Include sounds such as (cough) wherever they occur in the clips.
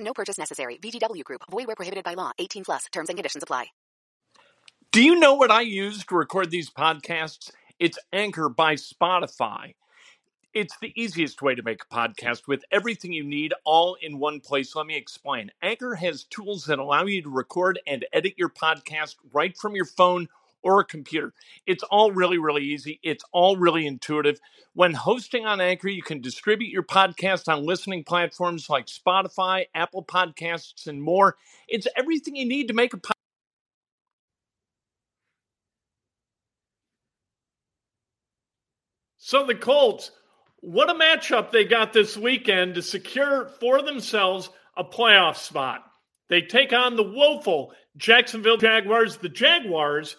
No purchase necessary. VGW Group. Void where prohibited by law. 18 plus. Terms and conditions apply. Do you know what I use to record these podcasts? It's Anchor by Spotify. It's the easiest way to make a podcast with everything you need all in one place. Let me explain. Anchor has tools that allow you to record and edit your podcast right from your phone or a computer. It's all really, really easy. It's all really intuitive. When hosting on Anchor, you can distribute your podcast on listening platforms like Spotify, Apple Podcasts, and more. It's everything you need to make a podcast. So the Colts, what a matchup they got this weekend to secure for themselves a playoff spot. They take on the woeful Jacksonville Jaguars. The Jaguars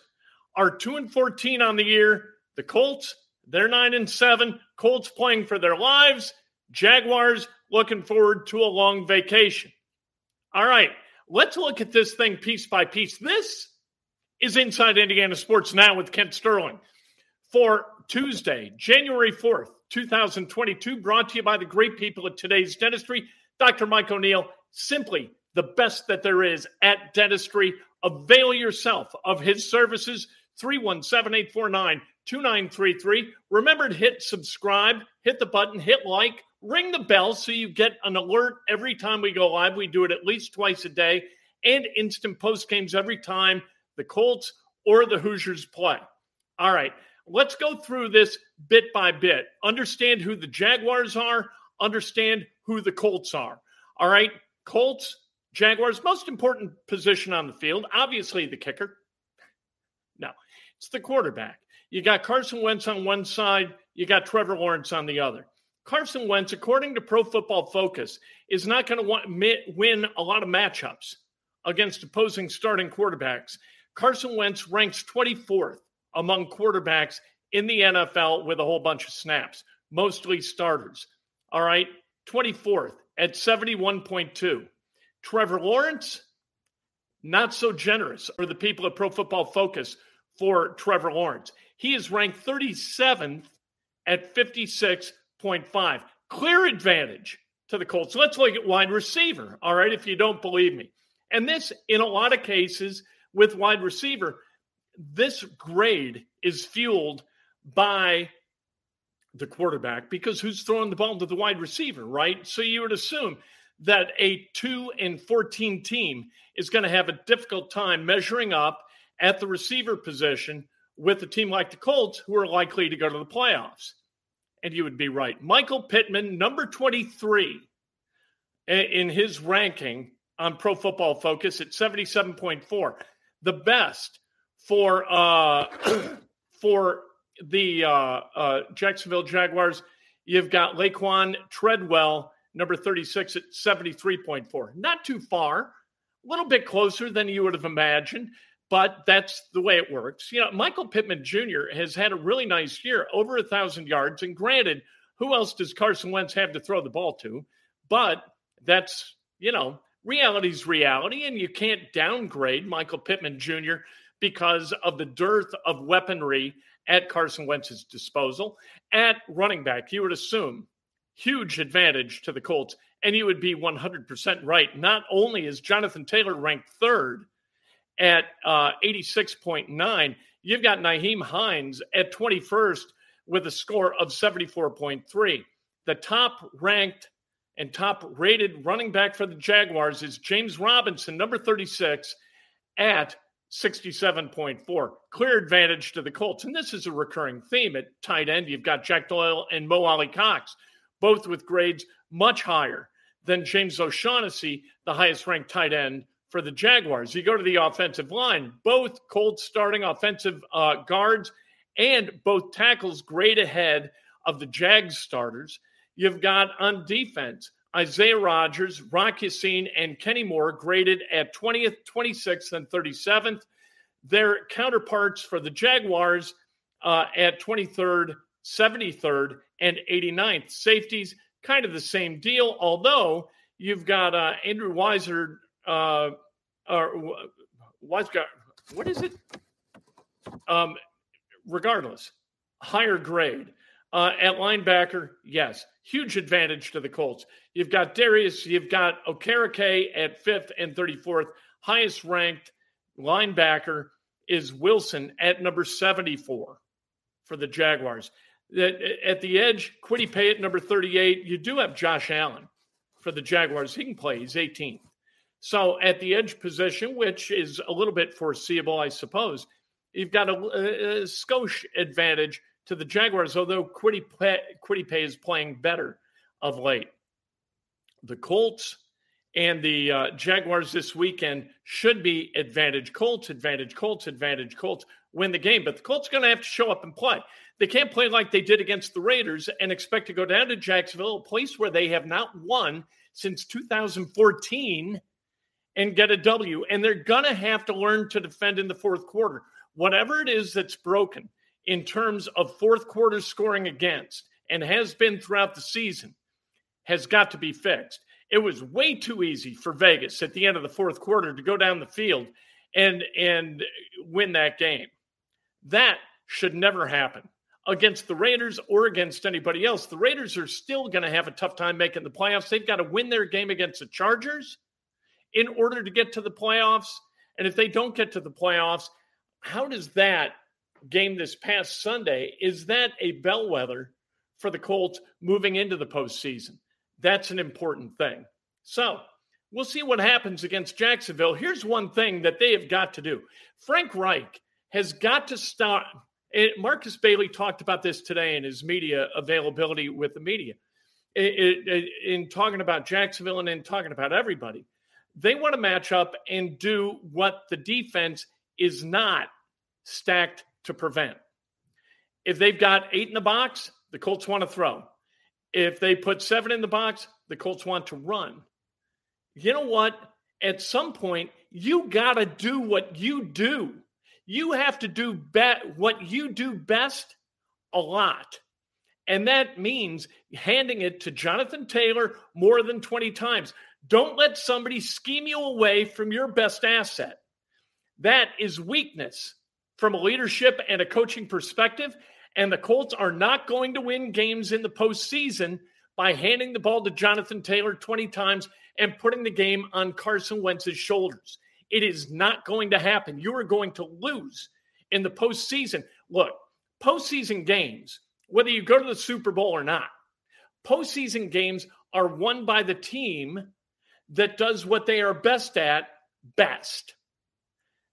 are 2 and 14 on the year. The Colts, they're 9 and 7. Colts playing for their lives. Jaguars looking forward to a long vacation. All right, let's look at this thing piece by piece. This is Inside Indiana Sports Now with Kent Sterling for Tuesday, January 4th, 2022, brought to you by the great people at today's dentistry. Dr. Mike O'Neill, simply the best that there is at dentistry. Avail yourself of his services. 317 849 2933. Remember to hit subscribe, hit the button, hit like, ring the bell so you get an alert every time we go live. We do it at least twice a day and instant post games every time the Colts or the Hoosiers play. All right, let's go through this bit by bit. Understand who the Jaguars are, understand who the Colts are. All right, Colts, Jaguars, most important position on the field, obviously the kicker. No, it's the quarterback. You got Carson Wentz on one side, you got Trevor Lawrence on the other. Carson Wentz, according to Pro Football Focus, is not going to win a lot of matchups against opposing starting quarterbacks. Carson Wentz ranks 24th among quarterbacks in the NFL with a whole bunch of snaps, mostly starters. All right, 24th at 71.2. Trevor Lawrence, not so generous, or the people at Pro Football Focus for Trevor Lawrence. He is ranked 37th at 56.5. Clear advantage to the Colts. Let's look at wide receiver, all right, if you don't believe me. And this, in a lot of cases with wide receiver, this grade is fueled by the quarterback because who's throwing the ball to the wide receiver, right? So you would assume that a 2 and 14 team is going to have a difficult time measuring up at the receiver position with a team like the Colts who are likely to go to the playoffs. And you would be right. Michael Pittman, number 23 in his ranking on Pro Football Focus at 77.4. The best for uh (clears throat) for the uh, uh, Jacksonville Jaguars, you've got Laquan Treadwell, number 36 at 73.4. Not too far, a little bit closer than you would have imagined, but that's the way it works. You know, Michael Pittman Jr. has had a really nice year, over a thousand yards. And granted, who else does Carson Wentz have to throw the ball to? But that's, you know, reality's reality, and you can't downgrade Michael Pittman Jr. because of the dearth of weaponry at Carson Wentz's disposal. At running back, you would assume huge advantage to the Colts, and you would be 100% right. Not only is Jonathan Taylor ranked third at uh, 86.9, you've got Nyheim Hines at 21st with a score of 74.3. The top ranked and top rated running back for the Jaguars is James Robinson, number 36, at 67.4. Clear advantage to the Colts. And this is a recurring theme at tight end. You've got Jack Doyle and Mo Alie-Cox, both with grades much higher than James O'Shaughnessy, the highest ranked tight end for the Jaguars. You go to the offensive line, both Colts starting offensive uh, guards and both tackles grade ahead of the Jags starters. You've got on defense Isaiah Rodgers, Rock Ya-Sin, and Kenny Moore graded at 20th, 26th, and 37th. Their counterparts for the Jaguars uh, at 23rd, 73rd, and 89th. Safeties, kind of the same deal, although you've got uh, Andrew Weiser, uh, or what is it? Um, regardless, higher grade. Uh, at linebacker, yes, huge advantage to the Colts. You've got Darius, you've got Okereke at fifth and 34th. Highest ranked linebacker is Wilson at number 74 for the Jaguars. At the edge, Kwity Paye at number 38. You do have Josh Allen for the Jaguars. He can play, he's 18. So at the edge position, which is a little bit foreseeable, I suppose, you've got a, a, a skosh advantage to the Jaguars, although Kwity Paye is playing better of late. The Colts and the uh, Jaguars this weekend should be advantage Colts, advantage Colts, advantage Colts, win the game. But the Colts are going to have to show up and play. They can't play like they did against the Raiders and expect to go down to Jacksonville, a place where they have not won since 2014, and get a W. And they're going to have to learn to defend in the fourth quarter. Whatever it is that's broken in terms of fourth quarter scoring against and has been throughout the season has got to be fixed. It was way too easy for Vegas at the end of the fourth quarter to go down the field and and win that game. That should never happen against the Raiders or against anybody else. The Raiders are still going to have a tough time making the playoffs. They've got to win their game against the Chargers in order to get to the playoffs. And if they don't get to the playoffs, how does that game this past Sunday is that a bellwether for the Colts moving into the postseason? That's an important thing. So we'll see what happens against Jacksonville. Here's one thing that they have got to do Frank Reich has got to start. Marcus Brady talked about this today in his media availability with the media in talking about Jacksonville and in talking about everybody. They want to match up and do what the defense is not stacked to prevent. If they've got eight in the box, the Colts want to throw. If they put seven in the box, the Colts want to run. You know what? At some point, you got to do what you do. You have to do be- what you do best a lot. And that means handing it to Jonathan Taylor more than 20 times. Don't let somebody scheme you away from your best asset. That is weakness from a leadership and a coaching perspective. And the Colts are not going to win games in the postseason by handing the ball to Jonathan Taylor 20 times and putting the game on Carson Wentz's shoulders. It is not going to happen. You are going to lose in the postseason. Look, postseason games, whether you go to the Super Bowl or not, postseason games are won by the team that does what they are best at best.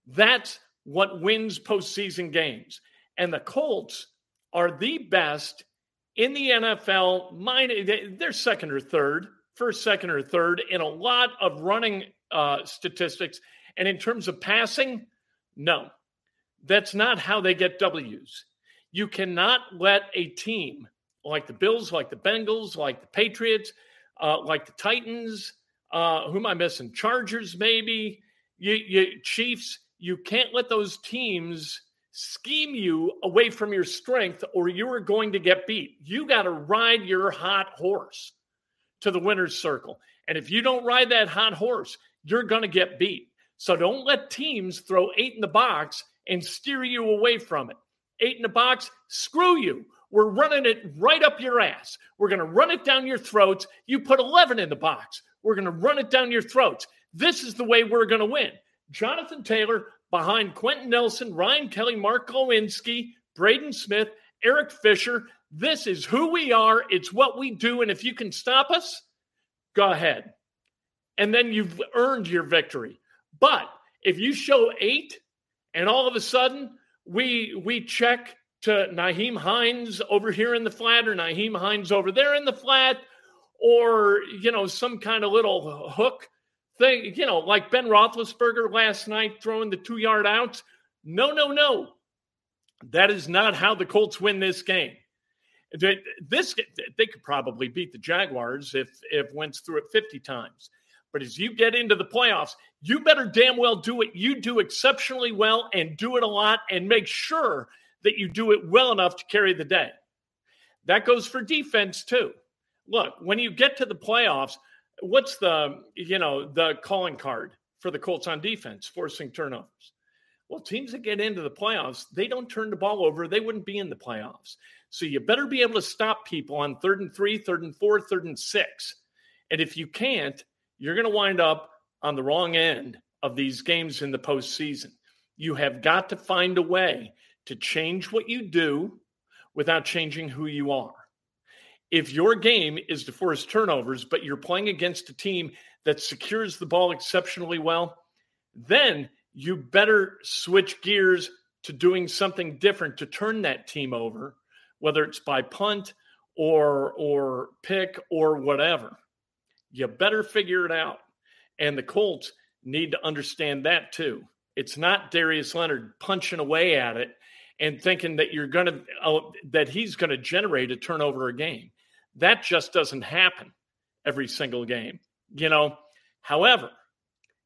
That's what wins postseason games. And the Colts are the best in the NFL. Mine, they're second or third, first, second, or third in a lot of running uh, statistics. And in terms of passing, no, that's not how they get W's. You cannot let a team like the Bills, like the Bengals, like the Patriots, uh, like the Titans, uh, who am I missing? Chargers, maybe, you, you Chiefs. You can't let those teams scheme you away from your strength or you are going to get beat. You got to ride your hot horse to the winner's circle. And if you don't ride that hot horse, you're going to get beat. So don't let teams throw eight in the box and steer you away from it. Eight in the box, screw you. We're running it right up your ass. We're going to run it down your throats. You put 11 in the box. We're going to run it down your throats. This is the way we're going to win. Jonathan Taylor behind Quenton Nelson, Ryan Kelly, Mark Glowinski, Braden Smith, Eric Fisher. This is who we are. It's what we do. And if you can stop us, go ahead. And then you've earned your victory. But if you show eight and all of a sudden we we check to Nyheim Hines over here in the flat or Nyheim Hines over there in the flat, or you know, some kind of little hook thing, you know, like Ben Roethlisberger last night throwing the two yard outs. No, no, no. That is not how the Colts win this game. This they could probably beat the Jaguars if if Wentz threw it 50 times. But as you get into the playoffs, you better damn well do what you do exceptionally well and do it a lot and make sure that you do it well enough to carry the day. That goes for defense too. Look, when you get to the playoffs, what's the, you know, the calling card for the Colts on defense, forcing turnovers? Well, teams that get into the playoffs, they don't turn the ball over. They wouldn't be in the playoffs. So you better be able to stop people on third and three, third and four, third and six. And if you can't, you're going to wind up on the wrong end of these games in the postseason. You have got to find a way to change what you do without changing who you are. If your game is to force turnovers, but you're playing against a team that secures the ball exceptionally well, then you better switch gears to doing something different to turn that team over, whether it's by punt or or pick or whatever. You better figure it out. And the Colts need to understand that too. It's not Darius Leonard punching away at it and thinking that you're going to uh, that he's going to generate a turnover a game. That just doesn't happen every single game, you know. However,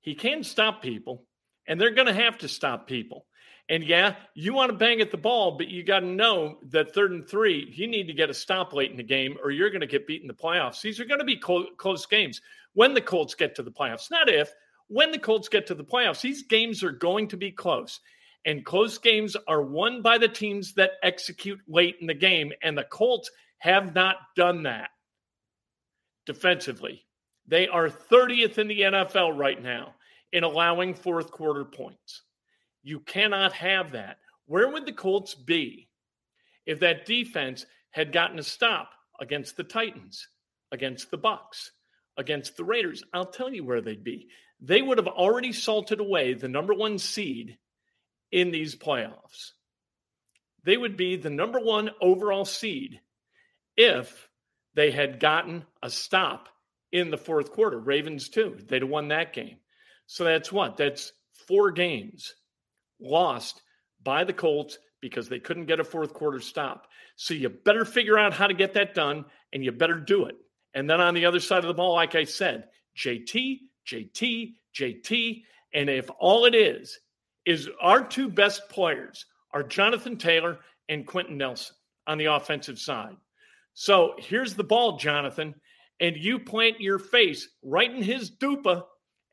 he can stop people, and they're going to have to stop people. And yeah, you want to bang at the ball, but you got to know that third and three, you need to get a stop late in the game, or you're going to get beat in the playoffs. These are going to be close, close games when the Colts get to the playoffs. Not if, when the Colts get to the playoffs. These games are going to be close. And close games are won by the teams that execute late in the game. And the Colts have not done that defensively. They are 30th in the NFL right now in allowing fourth quarter points. You cannot have that. Where would the Colts be if that defense had gotten a stop against the Titans, against the Bucks, against the Raiders? I'll tell you where they'd be. They would have already salted away the number 1 seed in these playoffs. They would be the number one overall seed if they had gotten a stop in the fourth quarter. Ravens, too. They'd have won that game. So that's what? That's four games lost by the Colts because they couldn't get a fourth quarter stop. So you better figure out how to get that done and you better do it. And then on the other side of the ball, like I said, JT, JT, JT. And if all it is is our two best players are Jonathan Taylor and Quenton Nelson on the offensive side. So here's the ball, Jonathan, and you plant your face right in his dupa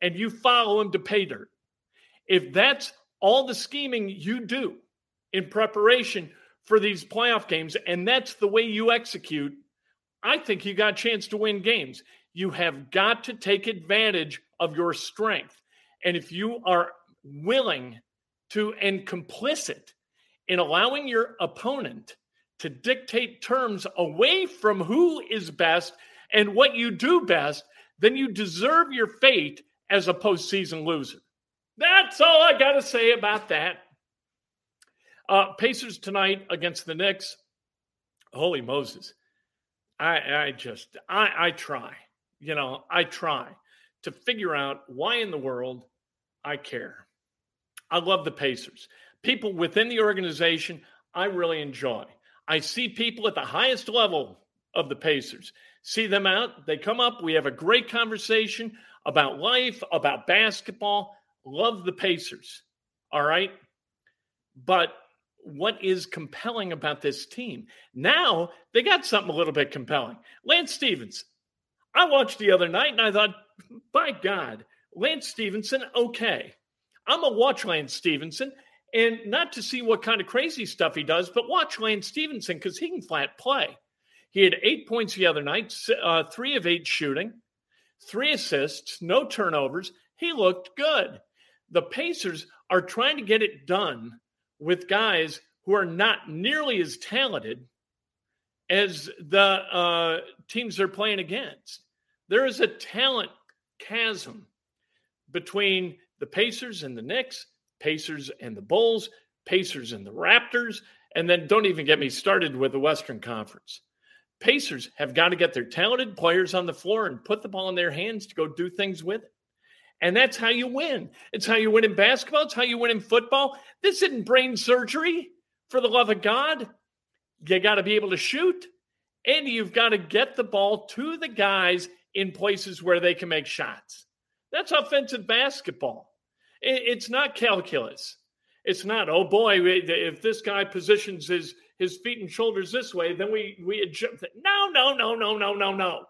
and you follow him to pay dirt. If that's all the scheming you do in preparation for these playoff games, and that's the way you execute, I think you got a chance to win games. You have got to take advantage of your strength. And if you are willing to and complicit in allowing your opponent to dictate terms away from who is best and what you do best, then you deserve your fate as a postseason loser. That's all I got to say about that. Uh, Pacers tonight against the Knicks. Holy Moses. I, I just, I, I try, you know, I try to figure out why in the world I care. I love the Pacers. People within the organization, I really enjoy. I see people at the highest level of the Pacers, see them out, they come up, we have a great conversation about life, about basketball. Love the Pacers. All right. But what is compelling about this team? Now they got something a little bit compelling. Lance Stephenson. I watched the other night and I thought, by God, Lance Stephenson, okay. I'm a watch Lance Stephenson, and not to see what kind of crazy stuff he does, but watch Lance Stephenson because he can flat play. He had eight points the other night, uh, three of eight shooting, three assists, no turnovers. He looked good. The Pacers are trying to get it done with guys who are not nearly as talented as the uh, teams they're playing against. There is a talent chasm between the Pacers and the Knicks, Pacers and the Bulls, Pacers and the Raptors, and then don't even get me started with the Western Conference. Pacers have got to get their talented players on the floor and put the ball in their hands to go do things with it. And that's how you win. It's how you win in basketball. It's how you win in football. This isn't brain surgery, for the love of God. You got to be able to shoot, and you've got to get the ball to the guys in places where they can make shots. That's offensive basketball. It's not calculus. It's not, oh boy, if this guy positions his, his feet and shoulders this way, then we, we adjust. No, no, no, no, no, no, no.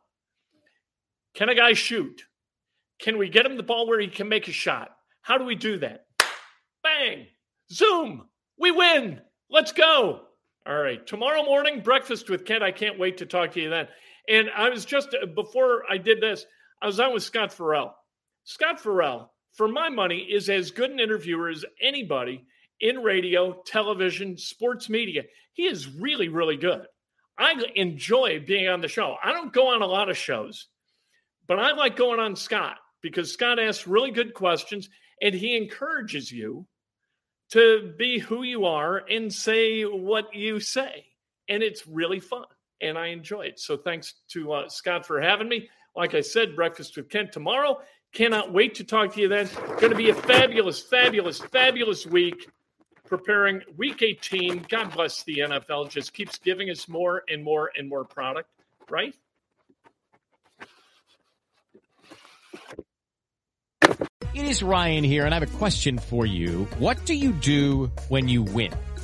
Can a guy shoot? Can we get him the ball where he can make a shot? How do we do that? Bang! Zoom! We win! Let's go! All right. Tomorrow morning, breakfast with Kent. I can't wait to talk to you then. And I was just, before I did this, I was on with Scott Ferrall. Scott Ferrall, for my money, is as good an interviewer as anybody in radio, television, sports media. He is really, really good. I enjoy being on the show. I don't go on a lot of shows, but I like going on Scott because Scott asks really good questions and he encourages you to be who you are and say what you say. And it's really fun and I enjoy it. So thanks to uh, Scott for having me. Like I said, breakfast with Kent tomorrow. Cannot wait to talk to you then. Going to be a fabulous, fabulous, fabulous week preparing week 18. God bless the NFL. Just keeps giving us more and more and more product, right? It is Ryan here, and I have a question for you. What do you do when you win?